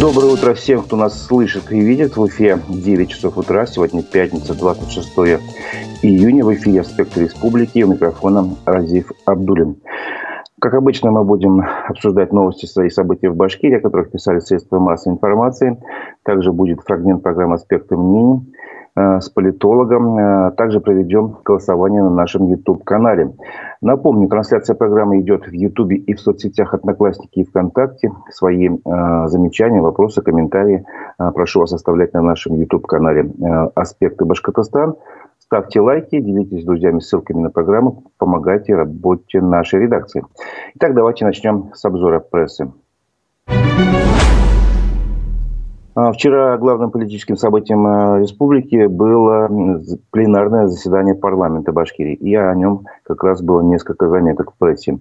Доброе утро всем, кто нас слышит и видит. В эфире 9 часов утра. Сегодня пятница, 26 июня. В эфире «Аспекты республики». У микрофона Разив Абдулин. Как обычно, мы будем обсуждать новости и события в Башкирии, о которых писали средства массовой информации. Также будет фрагмент программы «Аспекты мнений». Э, с политологом. Э, также проведем голосование на нашем YouTube-канале. Напомню, трансляция программы идет в YouTube и в соцсетях Одноклассники и ВКонтакте. Свои э, замечания, вопросы, комментарии э, прошу вас оставлять на нашем YouTube-канале э, «Аспекты Башкортостан». Ставьте лайки, делитесь с друзьями ссылками на программу, помогайте работе нашей редакции. Итак, давайте начнем с обзора прессы. А, вчера главным политическим событием э, республики было пленарное заседание парламента Башкирии. И о нем как раз было несколько заметок в прессе.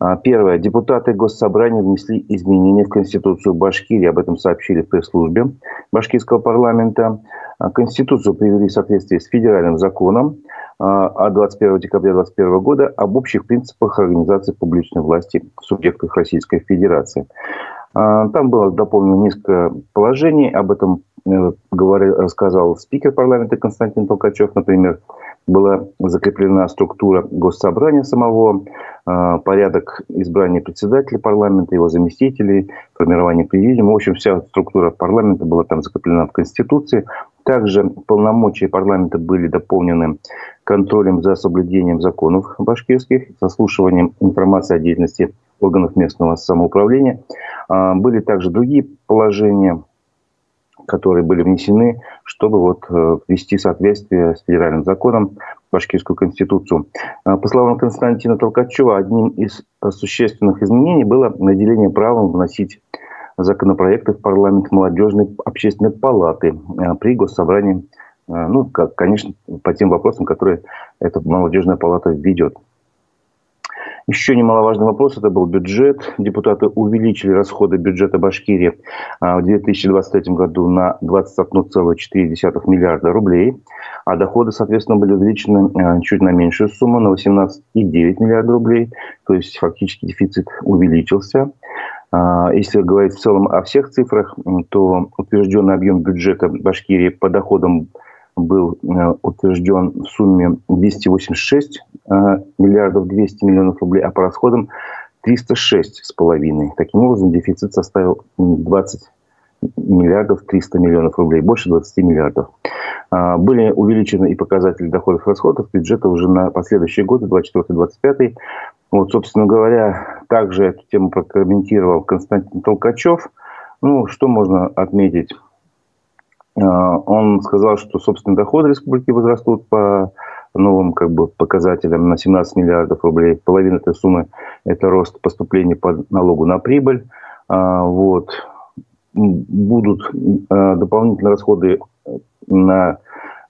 А, первое. Депутаты Госсобрания внесли изменения в Конституцию Башкирии. Об этом сообщили в пресс-службе Башкирского парламента. А, Конституцию привели в соответствии с федеральным законом от 21 декабря 2021 года об общих принципах организации публичной власти в субъектах Российской Федерации. А, там было дополнено несколько положений. Об этом э, говорил, рассказал спикер парламента Константин Толкачев. Например, была закреплена структура госсобрания самого, а, порядок избрания председателя парламента, его заместителей, формирование президиума. В общем, вся структура парламента была там закреплена в Конституции. Также полномочия парламента были дополнены контролем за соблюдением законов башкирских, заслушиванием информации о деятельности органов местного самоуправления. А, были также другие положения, которые были внесены, чтобы вот э, ввести соответствие с федеральным законом башкирскую конституцию. А, по словам Константина Толкачева, одним из существенных изменений было наделение правом вносить законопроекты в парламент молодежной общественной палаты а, при госсобрании, ну, конечно, по тем вопросам, которые эта молодежная палата ведет. Еще немаловажный вопрос – это был бюджет. Депутаты увеличили расходы бюджета Башкирии а, в 2023 году на 21,4 миллиарда рублей, а доходы, соответственно, были увеличены чуть на меньшую сумму, на 18,9 миллиарда рублей. То есть фактически дефицит увеличился. А, если говорить в целом о всех цифрах, то утвержденный объем бюджета Башкирии по доходам был э, утвержден в сумме 286 э, миллиардов 200 миллионов рублей, а по расходам 306 с половиной. Таким образом, дефицит составил 20 миллиардов 300 миллионов рублей, больше 20 миллиардов. А, были увеличены и показатели доходов и расходов бюджета уже на последующие годы, 24-25. Вот, собственно говоря, также эту тему прокомментировал Константин Толкачев. Ну, что можно отметить? А, он сказал, что собственные доходы республики возрастут по новым как бы, показателям на 17 миллиардов рублей. Половина этой суммы – это рост поступлений по налогу на прибыль. А, вот. Будут а, дополнительные расходы на,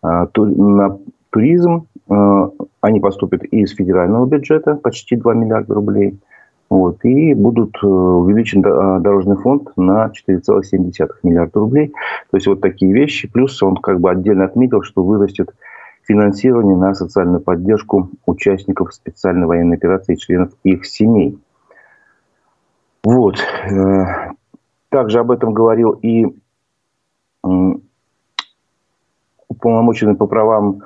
на туризм. Они поступят из федерального бюджета, почти 2 миллиарда рублей – вот, и будут э, увеличен а, дорожный фонд на 4,7 миллиарда рублей. То есть вот такие вещи. Плюс он как бы отдельно отметил, что вырастет финансирование на социальную поддержку участников специальной военной операции и членов их семей. Вот. Э, также об этом говорил и уполномоченный по правам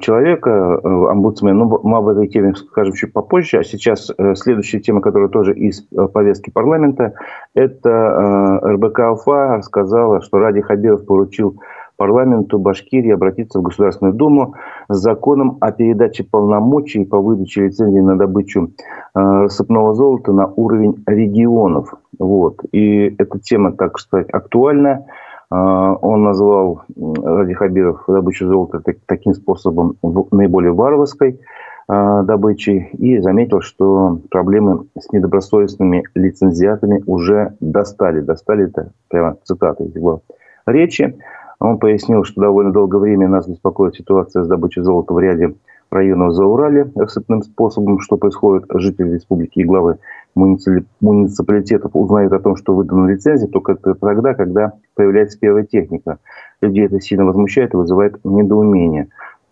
человека, э, омбудсмен. Ну, мы об этой теме скажем чуть попозже. А сейчас э, следующая тема, которая тоже из э, повестки парламента, это РБК Алфа сказала, что Ради Хабиров поручил парламенту Башкирии обратиться в Государственную Думу с законом о передаче полномочий по выдаче лицензии на добычу рассыпного золота на уровень регионов. Вот. И эта тема, так сказать, актуальная. А, он назвал Ради Хабиров добычу золота таким способом наиболее варварской а, добычей и заметил, что проблемы с недобросовестными лицензиатами уже достали. Достали это прямо цитата из его речи. Он пояснил, что довольно долгое время нас беспокоит ситуация с добычей золота в ряде районов Заурале рассыпным способом, что происходит жители республики и главы муниципалитетов узнают о том, что выдана лицензия только тогда, когда появляется первая техника. Людей это сильно возмущает и вызывает недоумение.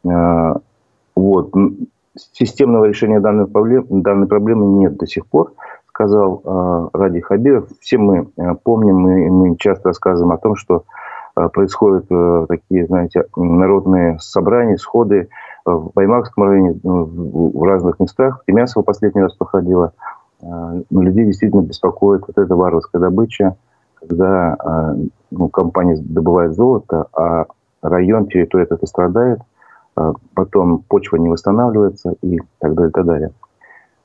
А, вот. Системного решения данной проблемы, данной проблемы нет до сих пор, сказал э, Ради Хабиров, все мы э, помним, мы, мы часто рассказываем о том, что э, происходят э, такие, знаете, народные собрания, сходы в Баймакском районе, ну, в, в разных местах. Тимясово последний раз проходила. Э, но людей действительно беспокоит вот эта варварская добыча, когда э, ну, компания добывает золото, а район, территория это страдает, э, потом почва не восстанавливается и так далее, так далее.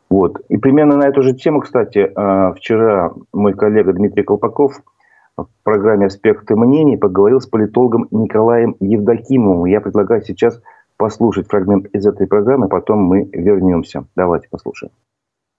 Вот. И примерно на эту же тему, кстати, э, вчера мой коллега Дмитрий Колпаков в программе «Аспекты мнений» поговорил с политологом Николаем Евдокимовым. Я предлагаю сейчас послушать фрагмент из этой программы, потом мы вернемся. Давайте послушаем.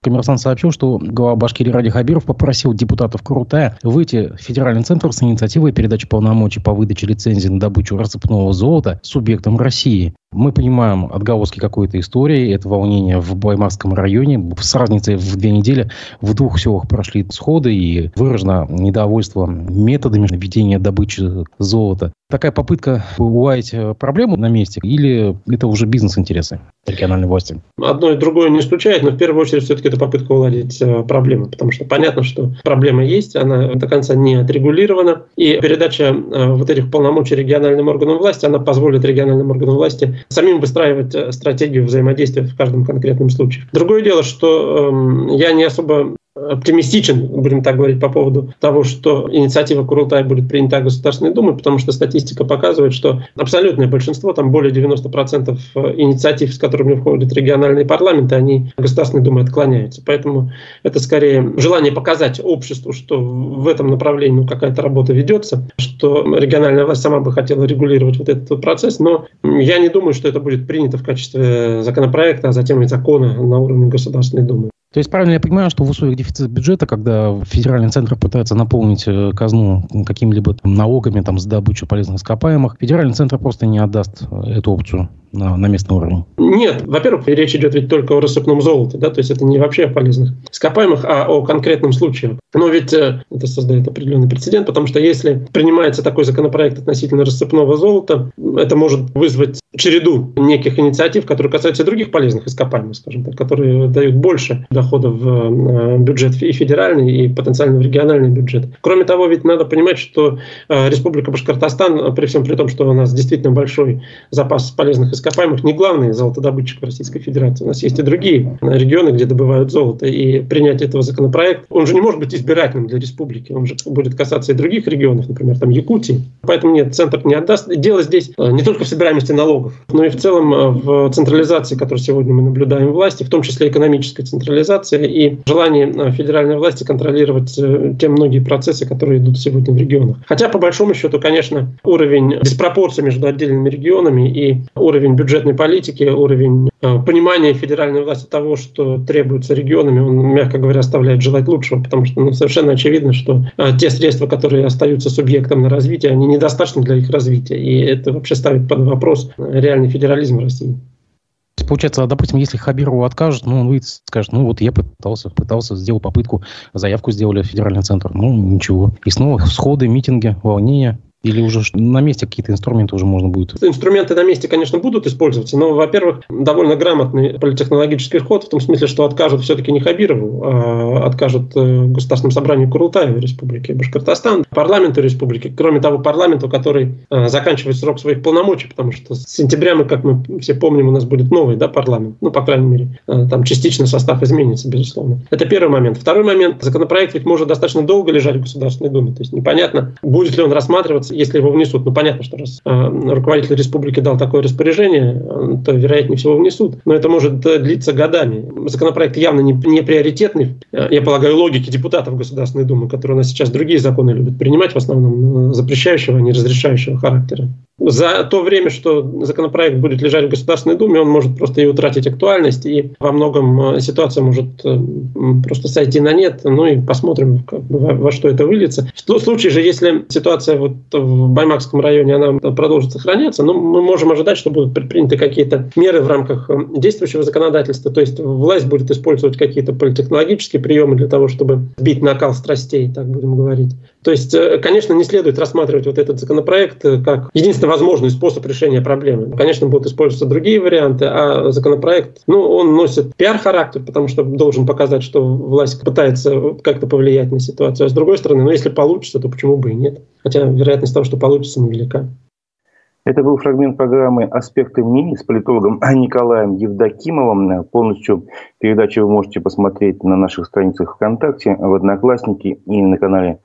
Коммерсант сообщил, что глава Башкирии Ради Хабиров попросил депутатов Крутая выйти в федеральный центр с инициативой передачи полномочий по выдаче лицензии на добычу рассыпного золота субъектам России. Мы понимаем отголоски какой-то истории, это волнение в Баймарском районе. С разницей в две недели в двух селах прошли сходы и выражено недовольство методами ведения добычи золота. Такая попытка уловить проблему на месте или это уже бизнес-интересы региональной власти? Одно и другое не исключает, но в первую очередь все-таки это попытка уладить э, проблему, потому что понятно, что проблема есть, она до конца не отрегулирована, и передача э, вот этих полномочий региональным органам власти, она позволит региональным органам власти самим выстраивать э, стратегию взаимодействия в каждом конкретном случае. Другое дело, что э, я не особо оптимистичен, будем так говорить, по поводу того, что инициатива Курултая будет принята Государственной Думой, потому что статистика показывает, что абсолютное большинство, там более 90% инициатив, с которыми входят региональные парламенты, они Государственной Думой отклоняются. Поэтому это скорее желание показать обществу, что в этом направлении ну, какая-то работа ведется, что региональная власть сама бы хотела регулировать вот этот процесс, но я не думаю, что это будет принято в качестве законопроекта, а затем и закона на уровне Государственной Думы. То есть правильно я понимаю, что в условиях дефицита бюджета, когда федеральный центр пытается наполнить э, казну какими-либо налогами там, с добычу полезных ископаемых, федеральный центр просто не отдаст э, эту опцию на, на местном уровне? Нет. Во-первых, речь идет ведь только о рассыпном золоте. Да? То есть это не вообще о полезных ископаемых, а о конкретном случае. Но ведь э, это создает определенный прецедент, потому что если принимается такой законопроект относительно рассыпного золота, это может вызвать череду неких инициатив, которые касаются других полезных ископаемых, скажем так, которые дают больше доходов в э, бюджет и федеральный, и потенциально в региональный бюджет. Кроме того, ведь надо понимать, что э, Республика Башкортостан, при всем при том, что у нас действительно большой запас полезных ископаемых, не главный золотодобытчик Российской Федерации. У нас есть и другие регионы, где добывают золото. И принятие этого законопроекта, он же не может быть избирательным для республики. Он же будет касаться и других регионов, например, там Якутии. Поэтому нет, центр не отдаст. Дело здесь не только в собираемости налогов, но и в целом э, в централизации, которую сегодня мы наблюдаем власти, в том числе экономическая централизация и желание э, федеральной власти контролировать э, те многие процессы, которые идут сегодня в регионах. Хотя, по большому счету, конечно, уровень диспропорции между отдельными регионами и уровень бюджетной политики, уровень понимания федеральной власти того, что требуется регионами, он, мягко говоря, оставляет желать лучшего, потому что ну, совершенно очевидно, что те средства, которые остаются субъектом на развитие, они недостаточны для их развития. И это вообще ставит под вопрос реальный федерализм в России. Получается, допустим, если Хабирову откажут, ну, он выйдет скажет, ну, вот я пытался, пытался, сделал попытку, заявку сделали в федеральный центр. Ну, ничего. И снова сходы, митинги, волнения. Или уже на месте какие-то инструменты уже можно будет? Инструменты на месте, конечно, будут использоваться, но, во-первых, довольно грамотный политехнологический ход, в том смысле, что откажут все-таки не Хабирову, а откажут э, Государственному собранию Курултая Республики Башкортостан, парламенту республики. Кроме того, парламенту, который э, заканчивает срок своих полномочий, потому что с сентября, мы, как мы все помним, у нас будет новый да, парламент. Ну, по крайней мере, э, там частично состав изменится, безусловно. Это первый момент. Второй момент. Законопроект ведь может достаточно долго лежать в Государственной Думе. То есть непонятно, будет ли он рассматриваться если его внесут. Ну, понятно, что раз э, руководитель республики дал такое распоряжение, э, то, вероятнее всего, внесут. Но это может э, длиться годами. Законопроект явно не, не приоритетный, я полагаю, логики депутатов Государственной Думы, которые у нас сейчас другие законы любят принимать, в основном запрещающего, а не разрешающего характера. За то время, что законопроект будет лежать в Государственной Думе, он может просто и утратить актуальность, и во многом ситуация может просто сойти на нет. Ну и посмотрим, как во, во что это выльется. В случае же, если ситуация вот в Баймакском районе она продолжит сохраняться, но мы можем ожидать, что будут предприняты какие-то меры в рамках э, действующего законодательства, то есть власть будет использовать какие-то политтехнологические приемы для того, чтобы сбить накал страстей, так будем говорить. То есть, э, конечно, не следует рассматривать вот этот законопроект э, как единственно возможный способ решения проблемы. Конечно, будут использоваться другие варианты, а законопроект, ну, он носит пиар-характер, потому что должен показать, что власть пытается как-то повлиять на ситуацию. А с другой стороны, ну, если получится, то почему бы и нет? Хотя вероятность того, что получится, невелика. Это был фрагмент программы «Аспекты мнений» с политологом Николаем Евдокимовым. Полностью передачу вы можете посмотреть на наших страницах ВКонтакте, в Одноклассники и на канале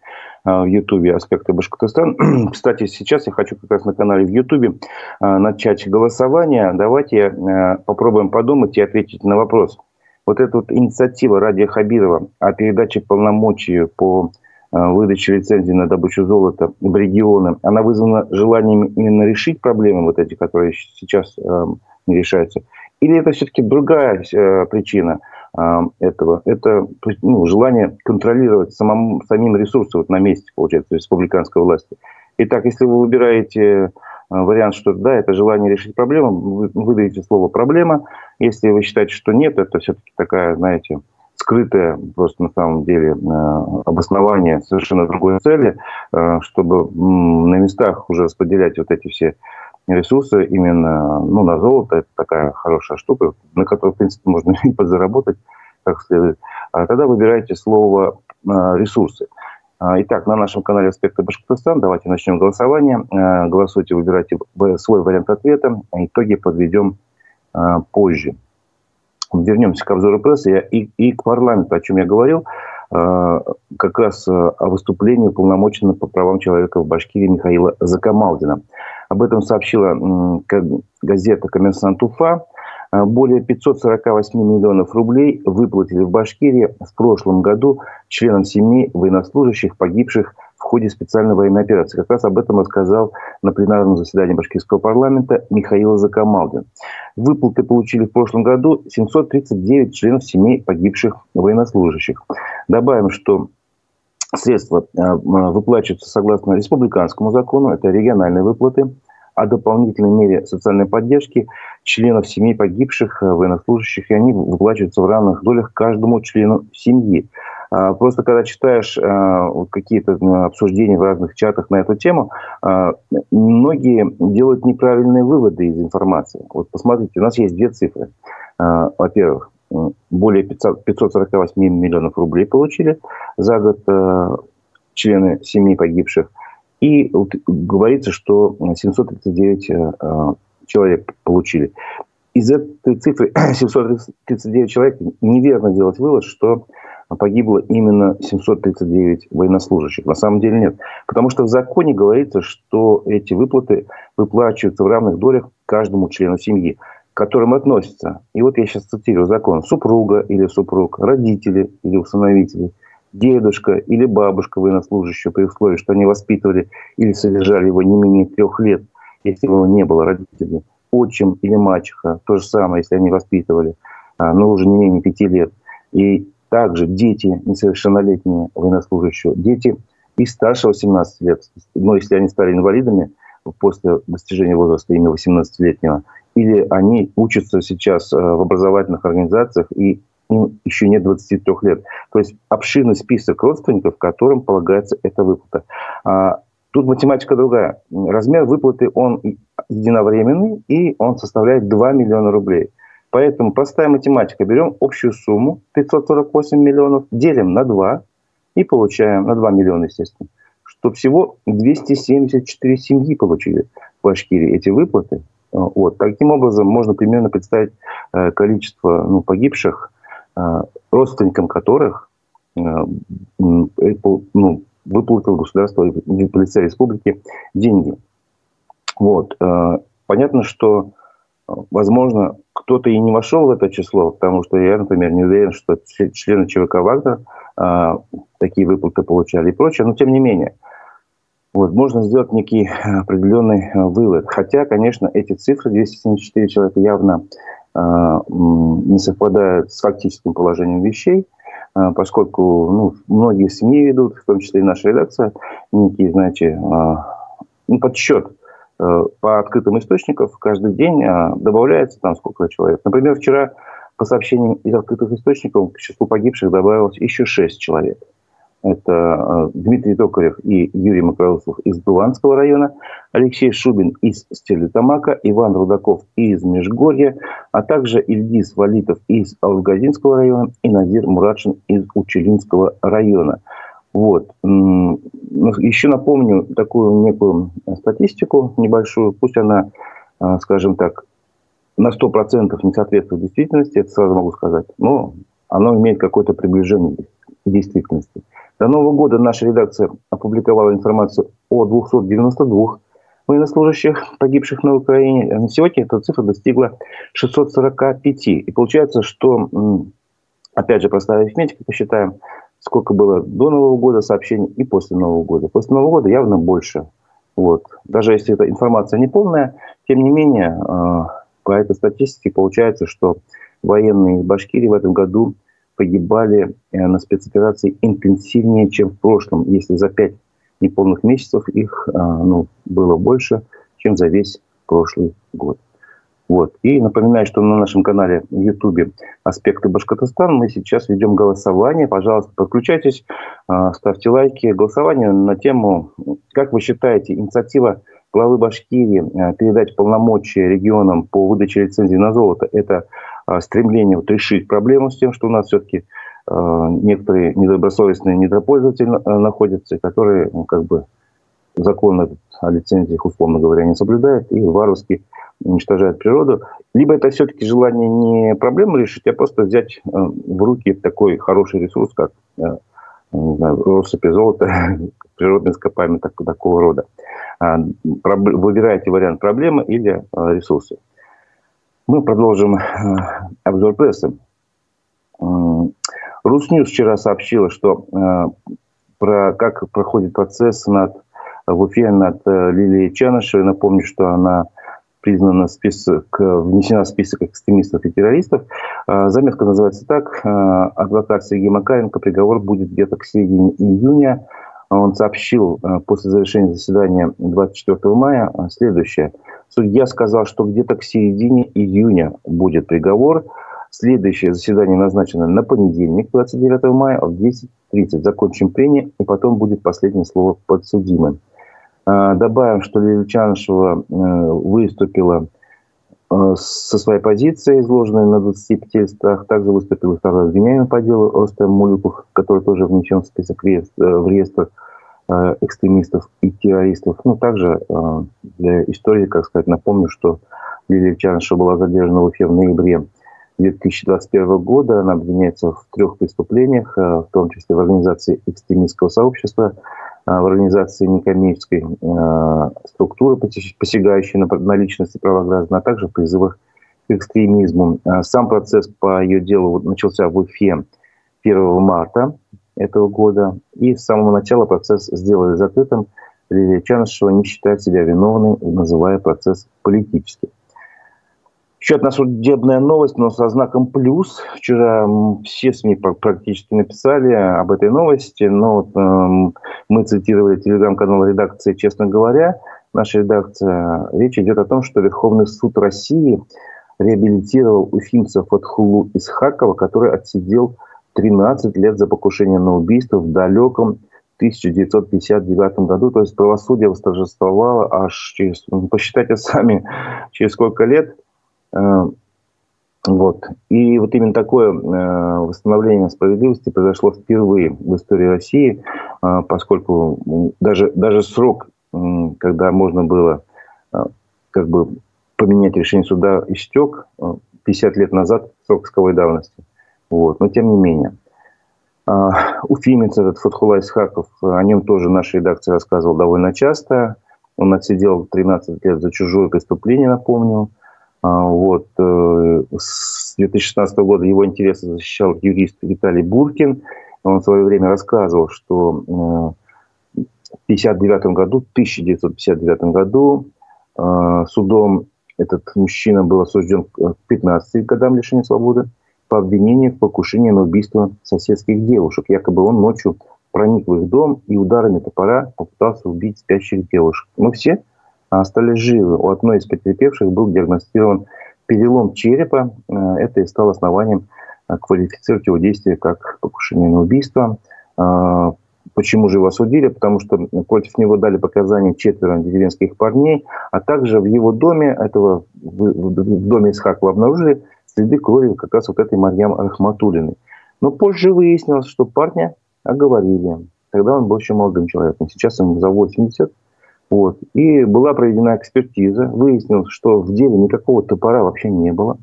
в Ютубе «Аспекты Башкортостан». Кстати, сейчас я хочу как раз на канале в Ютубе а, начать голосование. Давайте а, попробуем подумать и ответить на вопрос. Вот эта вот инициатива Радия Хабирова о передаче полномочий по выдачи лицензии на добычу золота в регионы, она вызвана желанием именно решить проблемы вот эти, которые сейчас не решаются? Или это все-таки другая причина этого? Это ну, желание контролировать самому, самим ресурсы вот на месте, получается, республиканской власти. Итак, если вы выбираете э, вариант, что да, это желание решить проблему, вы выдаете слово «проблема». Если вы считаете, что нет, это все-таки такая, знаете, скрытое просто на самом деле э, обоснование совершенно другой цели, э, чтобы на местах уже распределять вот эти все ресурсы именно ну, на золото. Это такая хорошая штука, на которую, в принципе, можно и подзаработать как следует. А тогда выбирайте слово э, «ресурсы». А, итак, на нашем канале «Аспекты Башкортостан» давайте начнем голосование. Голосуйте, выбирайте свой вариант ответа. Итоги подведем позже вернемся к обзору прессы и, к парламенту, о чем я говорил, э, как раз э, о выступлении уполномоченного по правам человека в Башкирии Михаила Закамалдина. Об этом сообщила газета «Коммерсант Уфа». Э, более 548 миллионов рублей выплатили в Башкирии в прошлом году членам семей военнослужащих, погибших в ходе специальной военной операции. Как раз об этом рассказал на пленарном заседании Башкирского парламента Михаил Закамалдин. Выплаты получили в прошлом году 739 членов семей погибших военнослужащих. Добавим, что средства э, выплачиваются согласно республиканскому закону, это региональные выплаты, о дополнительной мере социальной поддержки членов семей погибших военнослужащих, и они выплачиваются в равных долях каждому члену семьи. А, просто когда читаешь а, какие-то обсуждения в разных чатах на эту тему, а, многие делают неправильные выводы из информации. Вот посмотрите, у нас есть две цифры. Во-первых, более 500, 548 миллионов рублей получили за год члены семей погибших. И говорится, что 739 человек получили. Из этой цифры 739 человек неверно делать вывод, что погибло именно 739 военнослужащих. На самом деле нет. Потому что в законе говорится, что эти выплаты выплачиваются в равных долях каждому члену семьи, которым относятся, и вот я сейчас цитирую закон, супруга или супруг, родители или усыновители, дедушка или бабушка военнослужащего при условии, что они воспитывали или содержали его не менее трех лет, если его не было родителей, отчим или мачеха, то же самое, если они воспитывали, а, но уже не менее пяти лет. И также дети несовершеннолетние военнослужащие, дети и старше 18 лет, но если они стали инвалидами после достижения возраста именно 18-летнего, или они учатся сейчас э, в образовательных организациях и им еще нет 23 лет. То есть обширный список родственников, которым полагается эта выплата. А, тут математика другая. Размер выплаты, он единовременный, и он составляет 2 миллиона рублей. Поэтому простая математика. Берем общую сумму 548 миллионов, делим на 2 и получаем, на 2 миллиона, естественно, что всего 274 семьи получили в Башкирии эти выплаты. Вот. Таким образом, можно примерно представить э, количество ну, погибших, э, родственникам которых э, ну, выплатил государство полиция республики деньги. Вот. Понятно, что Возможно, кто-то и не вошел в это число, потому что я, например, не уверен, что члены ЧВК «Вагнер» такие выплаты получали и прочее, но тем не менее. Вот, можно сделать некий определенный а, вывод. Хотя, конечно, эти цифры, 274 человека, явно а, не совпадают с фактическим положением вещей, а, поскольку ну, многие СМИ ведут, в том числе и наша редакция, некие, знаете, а, ну, подсчет Э, по открытым источникам каждый день э, добавляется там сколько человек. Например, вчера по сообщениям из открытых источников к числу погибших добавилось еще 6 человек. Это э, Дмитрий Токарев и Юрий Макроусов из Дуланского района, Алексей Шубин из Стерлитамака, Иван Рудаков из Межгорья, а также Ильгиз Валитов из Алгазинского района и Назир Мурадшин из Учелинского района. Вот. Ну, еще напомню такую некую статистику небольшую, пусть она, э, скажем так, на 100% не соответствует действительности, это сразу могу сказать, но оно имеет какое-то приближение к действительности. До Нового года наша редакция опубликовала информацию о 292 военнослужащих, погибших на Украине. На сегодня эта цифра достигла 645. И получается, что, опять же, простая арифметика, посчитаем, сколько было до Нового года сообщений и после Нового года. После Нового года явно больше. Вот. Даже если эта информация не полная, тем не менее, а, по этой статистике получается, что военные из Башкирии в этом году погибали э, на спецоперации интенсивнее, чем в прошлом. Если за пять неполных месяцев их э, ну, было больше, чем за весь прошлый год. Вот. И напоминаю, что на нашем канале в Ютубе «Аспекты Башкортостана» мы сейчас ведем голосование. Пожалуйста, подключайтесь, э, ставьте лайки. Голосование на тему, как вы считаете, инициатива главы Башкирии передать полномочия регионам по выдаче лицензии на золото – это а, стремление вот решить проблему с тем, что у нас все-таки а, некоторые недобросовестные недропользователи а, находятся, которые ну, как бы закон этот о лицензиях, условно говоря, не соблюдают и варварски уничтожают природу. Либо это все-таки желание не проблему решить, а просто взять в руки такой хороший ресурс, как не россыпи золота, природные ископаемые так, такого рода. Выбираете вариант проблемы или ресурсы. Мы продолжим э, обзор прессы. Русньюз вчера сообщила, что э, про как проходит процесс над, в Уфе над э, Лилией Чанышевой. Напомню, что она признана в список, внесена в список экстремистов и террористов. Заметка называется так. Адвокат Сергей Макаренко. Приговор будет где-то к середине июня. Он сообщил после завершения заседания 24 мая следующее – Судья сказал, что где-то к середине июня будет приговор. Следующее заседание назначено на понедельник, 29 мая, в 10.30. Закончим прение, и потом будет последнее слово подсудимым. А, добавим, что Лиличаншева э, выступила э, со своей позицией, изложенной на 25 листах. Также выступил второй обвиняемый по делу Ростем Мулюков, который тоже внесен в список в реестр э, Э, экстремистов и террористов. Ну, также э, для истории, как сказать, напомню, что Лилия Чанша была задержана в Уфе в ноябре 2021 года. Она обвиняется в трех преступлениях, э, в том числе в организации экстремистского сообщества, в организации некоммерческой структуры, посягающей на, на личности права граждан, а также призывах к экстремизму. Сам процесс по ее делу начался в Уфе 1 марта этого года. И с самого начала процесс сделали закрытым. Лилия Чанышева не считает себя виновной, называя процесс политическим. Еще одна судебная новость, но со знаком плюс. Вчера все СМИ практически написали об этой новости, но вот, э, мы цитировали телеграм-канал редакции «Честно говоря». Наша редакция. Речь идет о том, что Верховный суд России реабилитировал уфимца Фатхулу Исхакова, который отсидел 13 лет за покушение на убийство в далеком 1959 году. То есть правосудие восторжествовало аж через, ну, посчитайте сами, через сколько лет. Э, вот. И вот именно такое э, восстановление справедливости произошло впервые в истории России, э, поскольку даже, даже срок, когда можно было как бы поменять решение суда, истек 50 лет назад, срок исковой давности. Вот. Но тем не менее. Уфимец этот Фатхулай Исхаков, о нем тоже наша редакция рассказывала довольно часто. Он отсидел 13 лет за чужое преступление, напомню. А, вот. Э, с 2016 года его интересы защищал юрист Виталий Буркин. Он в свое время рассказывал, что э, в 1959 году, 1959 году э, судом этот мужчина был осужден к 15 годам лишения свободы по обвинению в покушении на убийство соседских девушек. Якобы он ночью проник в их дом и ударами топора попытался убить спящих девушек. Мы все остались живы. У одной из потерпевших был диагностирован перелом черепа. Э, это и стало основанием э, квалифицировать его действие как покушение на убийство. Э, Почему же его осудили? Потому что против него дали показания четверо деревенских парней, а также в его доме, этого, в доме Исхакова обнаружили следы крови как раз вот этой Марьям Рахматулиной. Но позже выяснилось, что парня оговорили. Тогда он был еще молодым человеком. Сейчас ему за 80. Вот. И была проведена экспертиза. Выяснилось, что в деле никакого топора вообще не было.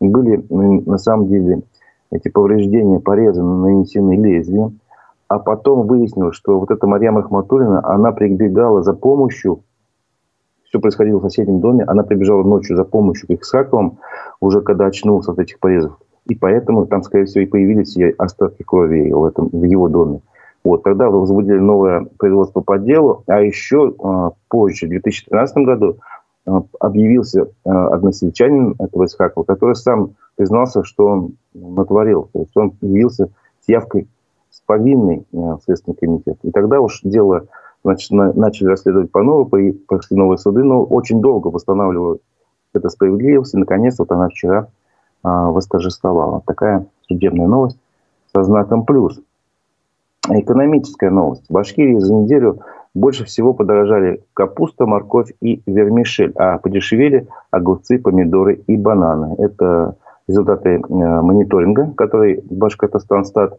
Были на самом деле эти повреждения, порезы нанесены лезвием. А потом выяснилось, что вот эта Марья Махматулина, она прибегала за помощью, все происходило в соседнем доме, она прибежала ночью за помощью к Исхаковым, уже когда очнулся от этих порезов. И поэтому там, скорее всего, и появились остатки крови в, этом, в его доме. Вот, тогда возбудили новое производство по делу, а еще э, позже, в 2013 году, э, объявился э, односельчанин этого Исхакова, который сам признался, что он натворил. То есть он явился с явкой с повинной э, в Следственный комитет. И тогда уж дело значит, на, начали расследовать по новой, пошли новые суды, но очень долго восстанавливают это справедливость, и наконец вот она вчера а, восторжествовала. Такая судебная новость со знаком плюс. Экономическая новость. В Башкирии за неделю больше всего подорожали капуста, морковь и вермишель, а подешевели огурцы, помидоры и бананы. Это результаты э, мониторинга, который Башкортостанстат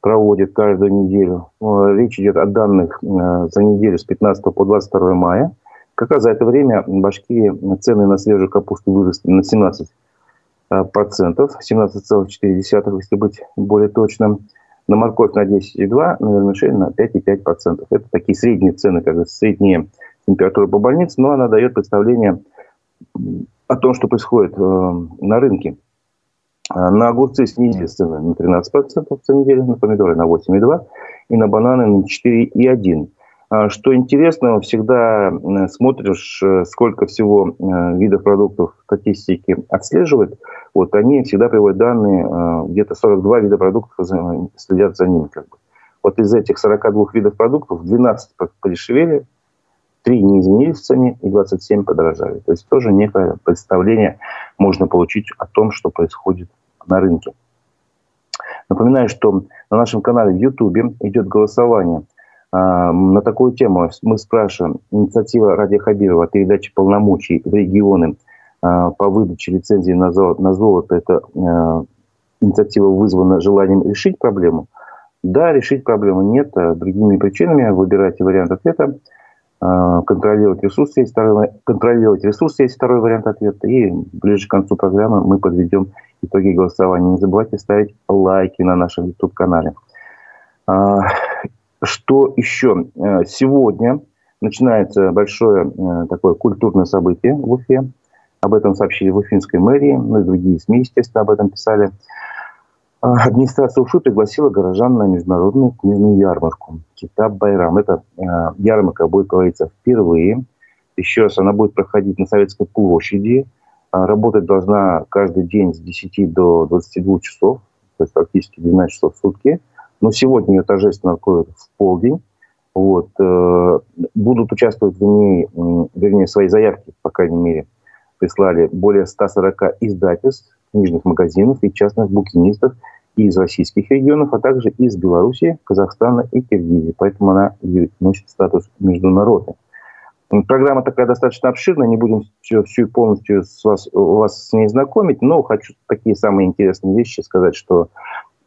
проводит каждую неделю. Э, речь идет о данных э, за неделю с 15 по 22 мая. Как раз за это время в Башкирии цены на свежую капусту выросли на 17 процентов, 17,4, если быть более точным. На морковь на 10,2, на вермишель на 5,5 процентов. Это такие средние цены, как бы средние температуры по больнице, но она дает представление о том, что происходит э, на рынке. На огурцы снизили цены на 13% за неделю, на помидоры на 8,2% и на бананы на 4,1%. А, что интересно, всегда смотришь, э, сколько всего э, видов продуктов статистики отслеживают. Вот они всегда приводят данные, э, где-то 42 вида продуктов следят за ними. Как бы. Вот из этих 42 видов продуктов 12 подешевели, 3 не изменились в цене и 27 подорожали. То есть тоже некое представление можно получить о том, что происходит на рынке. Напоминаю, что на нашем канале в YouTube идет голосование – на такую тему мы спрашиваем. Инициатива Ради Хабирова о передаче полномочий в регионы а, по выдаче лицензии на золото, на золото это а, инициатива вызвана желанием решить проблему. Да, решить проблему нет. Другими причинами выбирайте вариант ответа. Контролировать ресурсы есть второй, контролировать ресурсы есть второй вариант ответа. И ближе к концу программы мы подведем итоги голосования. Не забывайте ставить лайки на нашем YouTube-канале. Что еще? Э, сегодня начинается большое э, такое культурное событие в Уфе. Об этом сообщили в Уфимской мэрии, ну и другие СМИ, естественно, об этом писали. А, администрация Уфы пригласила горожан на международную книжную ярмарку Китаб Байрам. Эта э, ярмарка будет проводиться впервые. Еще раз, она будет проходить на Советской площади. А, работать должна каждый день с 10 до 22 часов, то есть практически 12 часов в сутки. Но сегодня ее торжественно откроют в полдень. Вот. Э, будут участвовать в ней, вернее, свои заявки, по крайней мере, прислали более 140 издательств, книжных магазинов и частных букинистов из российских регионов, а также из Беларуси, Казахстана и Киргизии. Поэтому она носит статус международный. Программа такая достаточно обширная, не будем все, всю полностью с вас, вас с ней знакомить, но хочу такие самые интересные вещи сказать, что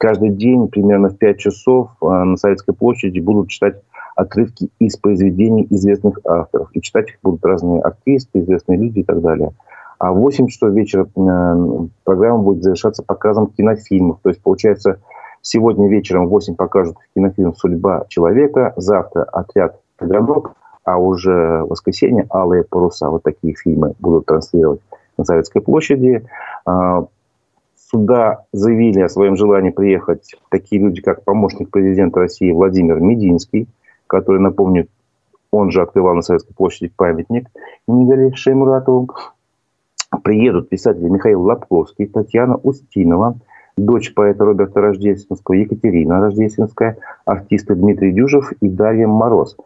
каждый день примерно в 5 часов э, на Советской площади будут читать отрывки из произведений известных авторов. И читать их будут разные артисты, известные люди и так далее. А в 8 часов вечера э, программа будет завершаться показом кинофильмов. То есть, получается, сегодня вечером в 8 покажут кинофильм «Судьба человека», завтра «Отряд Таганрог», а уже в воскресенье «Алые паруса». Вот такие фильмы будут транслировать на Советской площади. Сюда заявили о своем желании приехать такие люди, как помощник президента России Владимир Мединский, который, напомню, он же открывал на Советской площади памятник Нигали Шеймуратову. Приедут писатели Михаил Лобковский, Татьяна Устинова, дочь поэта Роберта Рождественского, Екатерина Рождественская, артисты Дмитрий Дюжев и Дарья Мороз.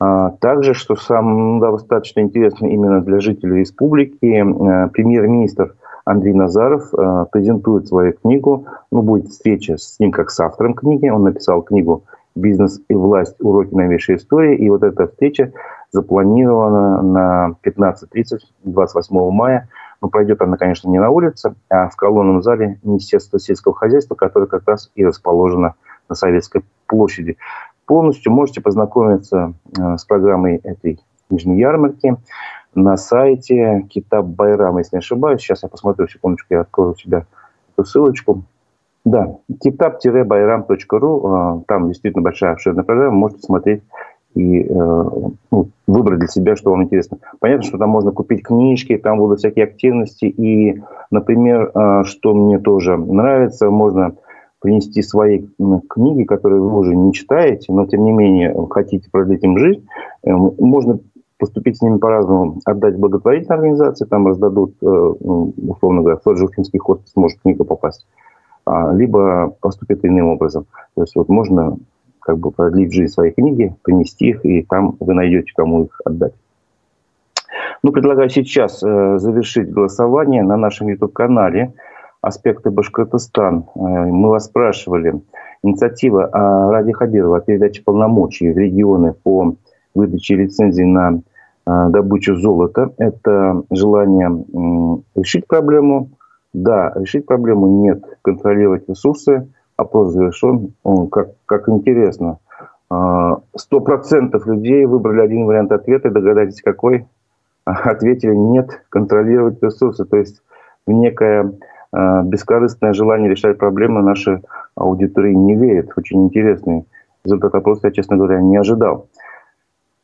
А также, что сам достаточно интересно именно для жителей республики, э, премьер-министр Андрей Назаров э, презентует свою книгу. Ну, будет встреча с ним как с автором книги. Он написал книгу бизнес и власть. Уроки новейшей истории. И вот эта встреча запланирована на 15.30 28 мая. Но пройдет она, конечно, не на улице, а в колонном зале Министерства сельского хозяйства, которое как раз и расположено на Советской площади. Полностью можете познакомиться э, с программой этой книжной ярмарки на сайте Китаб Байрам, если не ошибаюсь. Сейчас я посмотрю, секундочку, я открою у себя эту ссылочку. Да, kitab-bayram.ru, э, там действительно большая обширная программа, можете смотреть и э, ну, выбрать для себя, что вам интересно. Понятно, что там можно купить книжки, там будут всякие активности. И, например, э, что мне тоже нравится, можно принести свои книги, которые вы уже не читаете, но тем не менее хотите продлить им жизнь. Можно поступить с ними по-разному, отдать благотворительной организации, там раздадут, ну, условно говоря, в тот же Уфимский хоспис может книга попасть. А, либо поступит иным образом. То есть вот можно как бы продлить жизнь своей книги, принести их, и там вы найдете, кому их отдать. Ну, предлагаю сейчас э, завершить голосование на нашем YouTube-канале «Аспекты Башкортостан». Э, мы вас спрашивали, инициатива а, Ради Хабирова о передаче полномочий в регионы по выдаче лицензий на э, добычу золота. Это желание решить проблему да, решить проблему нет. Контролировать ресурсы. Опрос завершен. Как, как интересно. А, сто процентов людей выбрали один вариант ответа. Догадайтесь, какой? Ответили нет. Контролировать ресурсы. То есть в некое а, бескорыстное желание решать проблемы наши аудитории не верят. Очень интересный результат опроса, я, честно говоря, не ожидал.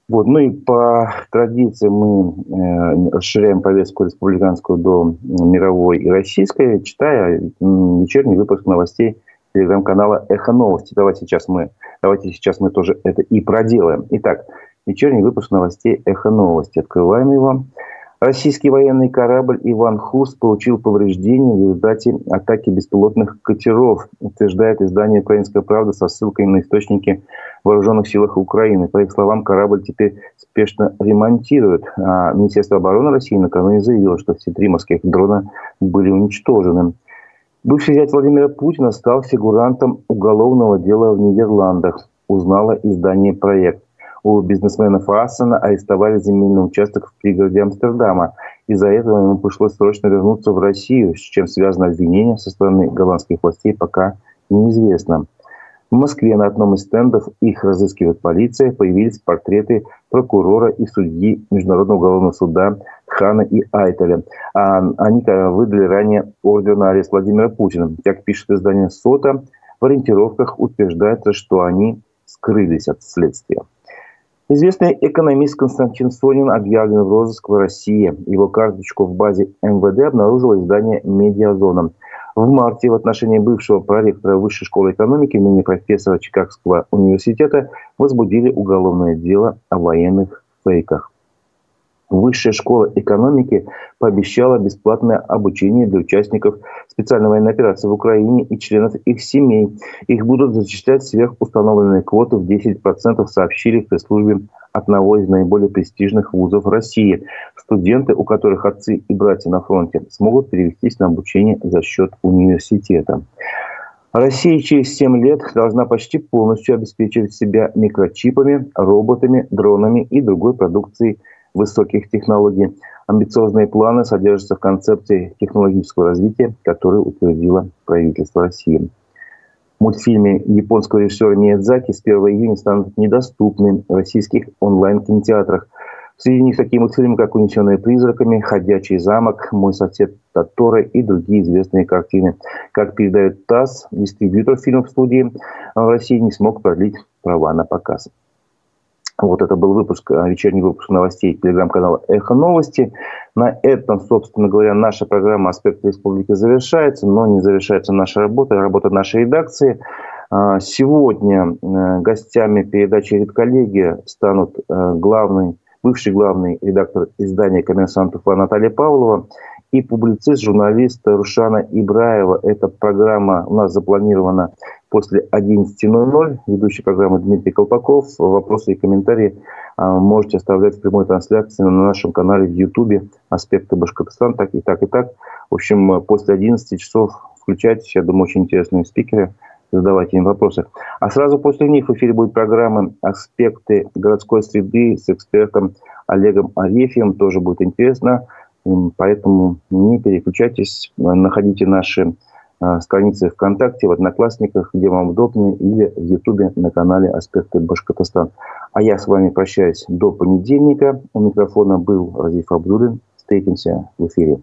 Вот. Ну и по традиции мы э, расширяем повестку республиканскую до мировой и российской, читая вечерний выпуск новостей телеграм-канала «Эхо новости». Давайте сейчас мы, давайте сейчас мы тоже это и проделаем. Итак, вечерний выпуск новостей «Эхо новости». Открываем его. Российский военный корабль «Иван Хус» получил повреждения в результате атаки беспилотных катеров, утверждает издание «Украинская правда» со ссылкой на источники вооруженных силах Украины. По их словам, корабль теперь спешно ремонтируют. А Министерство обороны России накануне заявило, что все три морских дрона были уничтожены. Бывший зять Владимира Путина стал фигурантом уголовного дела в Нидерландах, узнало издание «Проект» у бизнесмена Фассена арестовали земельный участок в пригороде Амстердама. Из-за этого ему пришлось срочно вернуться в Россию, с чем связано обвинение со стороны голландских властей, пока неизвестно. В Москве на одном из стендов их разыскивает полиция, появились портреты прокурора и судьи Международного уголовного суда Хана и Айтеля. А они выдали ранее ордер на арест Владимира Путина. Как пишет издание СОТа, в ориентировках утверждается, что они скрылись от следствия. Известный экономист Константин Сонин объявлен в розыск в России. Его карточку в базе МВД обнаружило издание «Медиазона». В марте в отношении бывшего проректора Высшей школы экономики, ныне профессора Чикагского университета, возбудили уголовное дело о военных фейках. Высшая школа экономики пообещала бесплатное обучение для участников специальной военной операции в Украине и членов их семей. Их будут зачислять сверх установленной квоты в 10%, сообщили в пресс-службе одного из наиболее престижных вузов России. Студенты, у которых отцы и братья на фронте, смогут перевестись на обучение за счет университета. Россия через 7 лет должна почти полностью обеспечивать себя микрочипами, роботами, дронами и другой продукцией высоких технологий. Амбициозные планы содержатся в концепции технологического развития, которую утвердило правительство России. В мультфильме японского режиссера Миядзаки с 1 июня станут недоступны в российских онлайн-кинотеатрах. Среди них такие мультфильмы, как «Унесенные призраками», «Ходячий замок», «Мой сосед Таторы» и другие известные картины. Как передает ТАСС, дистрибьютор фильмов студии в России не смог продлить права на показ. Вот это был выпуск, э, вечерний выпуск новостей телеграм-канала «Эхо новости». На этом, собственно говоря, наша программа «Аспекты республики» завершается, но не завершается наша работа, работа нашей редакции. А, сегодня э, гостями передачи «Редколлегия» станут э, главный, бывший главный редактор издания «Коммерсант Уфа» Наталья Павлова и публицист, журналист Рушана Ибраева. Эта программа у нас запланирована после 11.00. Ведущий программы Дмитрий Колпаков. Вопросы и комментарии а, можете оставлять в прямой трансляции на нашем канале в Ютубе «Аспекты Башкортостана». Так и так и так. В общем, после 11 часов включайтесь. Я думаю, очень интересные спикеры. задавайте им вопросы. А сразу после них в эфире будет программа «Аспекты городской среды» с экспертом Олегом Арефьевым. Тоже будет интересно. Поэтому не переключайтесь, находите наши а, страницы ВКонтакте, в Одноклассниках, где вам удобнее, или в Ютубе на канале «Аспекты Башкортостан». А я с вами прощаюсь до понедельника. У микрофона был Разиф Абдулин. Встретимся в эфире.